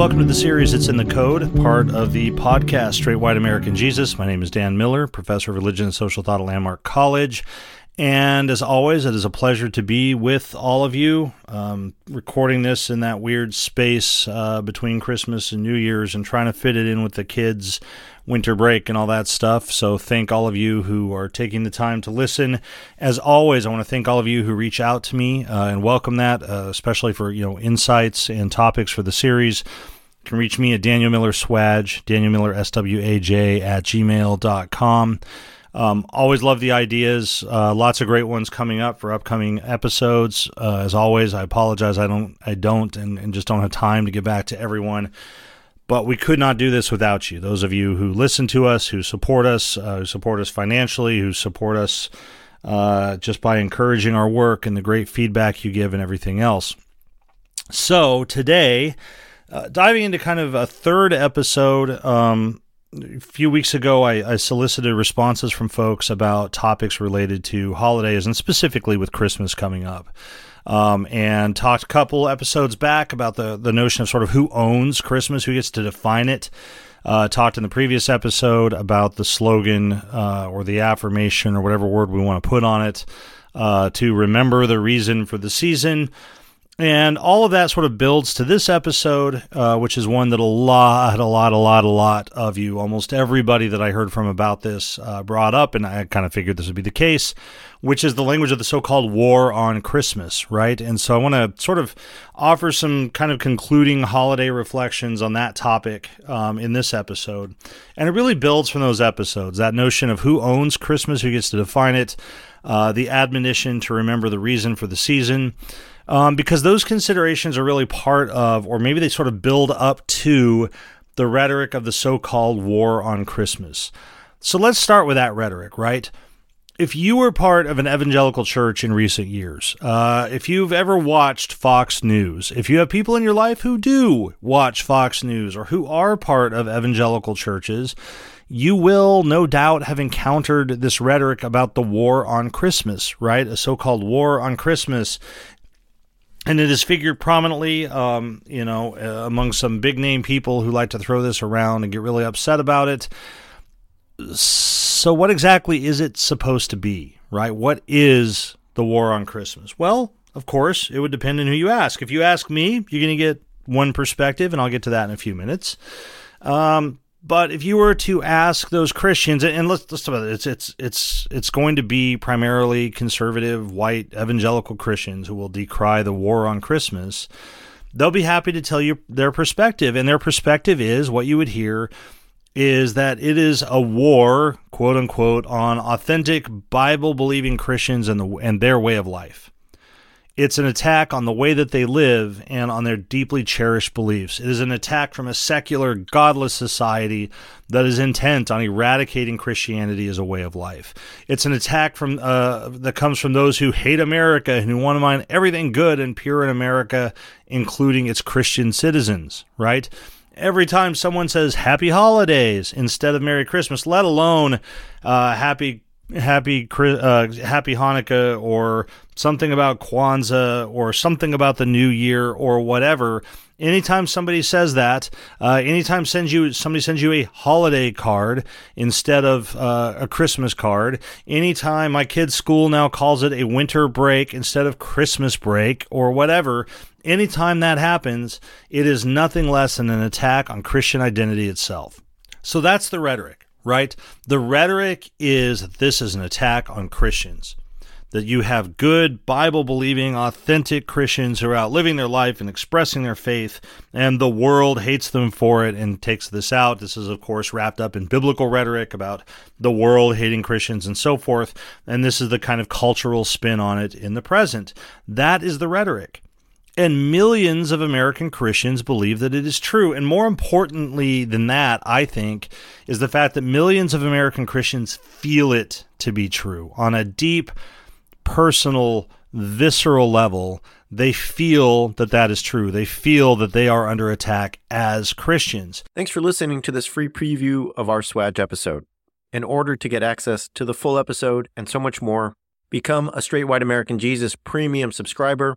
Welcome to the series It's in the Code, part of the podcast Straight White American Jesus. My name is Dan Miller, professor of religion and social thought at Landmark College. And as always, it is a pleasure to be with all of you, um, recording this in that weird space uh, between Christmas and New Year's and trying to fit it in with the kids' winter break and all that stuff. So, thank all of you who are taking the time to listen. As always, I want to thank all of you who reach out to me uh, and welcome that, uh, especially for you know insights and topics for the series. You can reach me at Daniel Miller Swaj, Daniel Miller S W A J at gmail.com. Um, always love the ideas. Uh, lots of great ones coming up for upcoming episodes. Uh, as always, I apologize. I don't, I don't, and, and, just don't have time to get back to everyone. But we could not do this without you. Those of you who listen to us, who support us, uh, who support us financially, who support us uh, just by encouraging our work and the great feedback you give and everything else. So today, uh, diving into kind of a third episode. Um, a few weeks ago, I, I, solicited responses from folks about topics related to holidays and specifically with Christmas coming up. Um, and talked a couple episodes back about the, the notion of sort of who owns Christmas, who gets to define it. Uh, talked in the previous episode about the slogan uh, or the affirmation or whatever word we want to put on it uh, to remember the reason for the season. And all of that sort of builds to this episode, uh, which is one that a lot, a lot, a lot, a lot of you, almost everybody that I heard from about this, uh, brought up, and I kind of figured this would be the case, which is the language of the so called war on Christmas, right? And so I want to sort of offer some kind of concluding holiday reflections on that topic um, in this episode. And it really builds from those episodes that notion of who owns Christmas, who gets to define it, uh, the admonition to remember the reason for the season um, because those considerations are really part of, or maybe they sort of build up to, the rhetoric of the so called war on Christmas. So let's start with that rhetoric, right? If you were part of an evangelical church in recent years, uh, if you've ever watched Fox News, if you have people in your life who do watch Fox News or who are part of evangelical churches, you will no doubt have encountered this rhetoric about the war on Christmas, right? A so called war on Christmas and it is figured prominently, um, you know, uh, among some big name people who like to throw this around and get really upset about it. So, what exactly is it supposed to be, right? What is the war on Christmas? Well, of course, it would depend on who you ask. If you ask me, you're going to get one perspective, and I'll get to that in a few minutes. Um, but if you were to ask those Christians, and let's let's talk about it, it's it's it's it's going to be primarily conservative, white, evangelical Christians who will decry the war on Christmas. They'll be happy to tell you their perspective, and their perspective is what you would hear is that it is a war, quote unquote, on authentic Bible believing Christians and the and their way of life. It's an attack on the way that they live and on their deeply cherished beliefs. It is an attack from a secular, godless society that is intent on eradicating Christianity as a way of life. It's an attack from uh, that comes from those who hate America and who want to find everything good and pure in America, including its Christian citizens. Right? Every time someone says Happy Holidays instead of Merry Christmas, let alone uh, Happy happy uh, happy Hanukkah or something about Kwanzaa or something about the new year or whatever. Anytime somebody says that, uh, anytime sends you somebody sends you a holiday card instead of uh, a Christmas card, anytime my kid's school now calls it a winter break instead of Christmas break or whatever, anytime that happens, it is nothing less than an attack on Christian identity itself. So that's the rhetoric right? The rhetoric is this is an attack on Christians. That you have good, Bible believing, authentic Christians who are out living their life and expressing their faith, and the world hates them for it and takes this out. This is, of course, wrapped up in biblical rhetoric about the world hating Christians and so forth. And this is the kind of cultural spin on it in the present. That is the rhetoric. And millions of American Christians believe that it is true. And more importantly than that, I think, is the fact that millions of American Christians feel it to be true on a deep, personal, visceral level. They feel that that is true. They feel that they are under attack as Christians. Thanks for listening to this free preview of our SWAJ episode. In order to get access to the full episode and so much more, become a Straight White American Jesus premium subscriber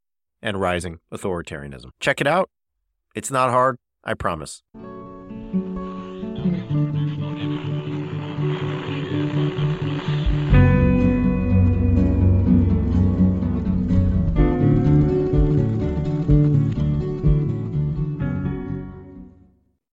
and rising authoritarianism. Check it out. It's not hard, I promise.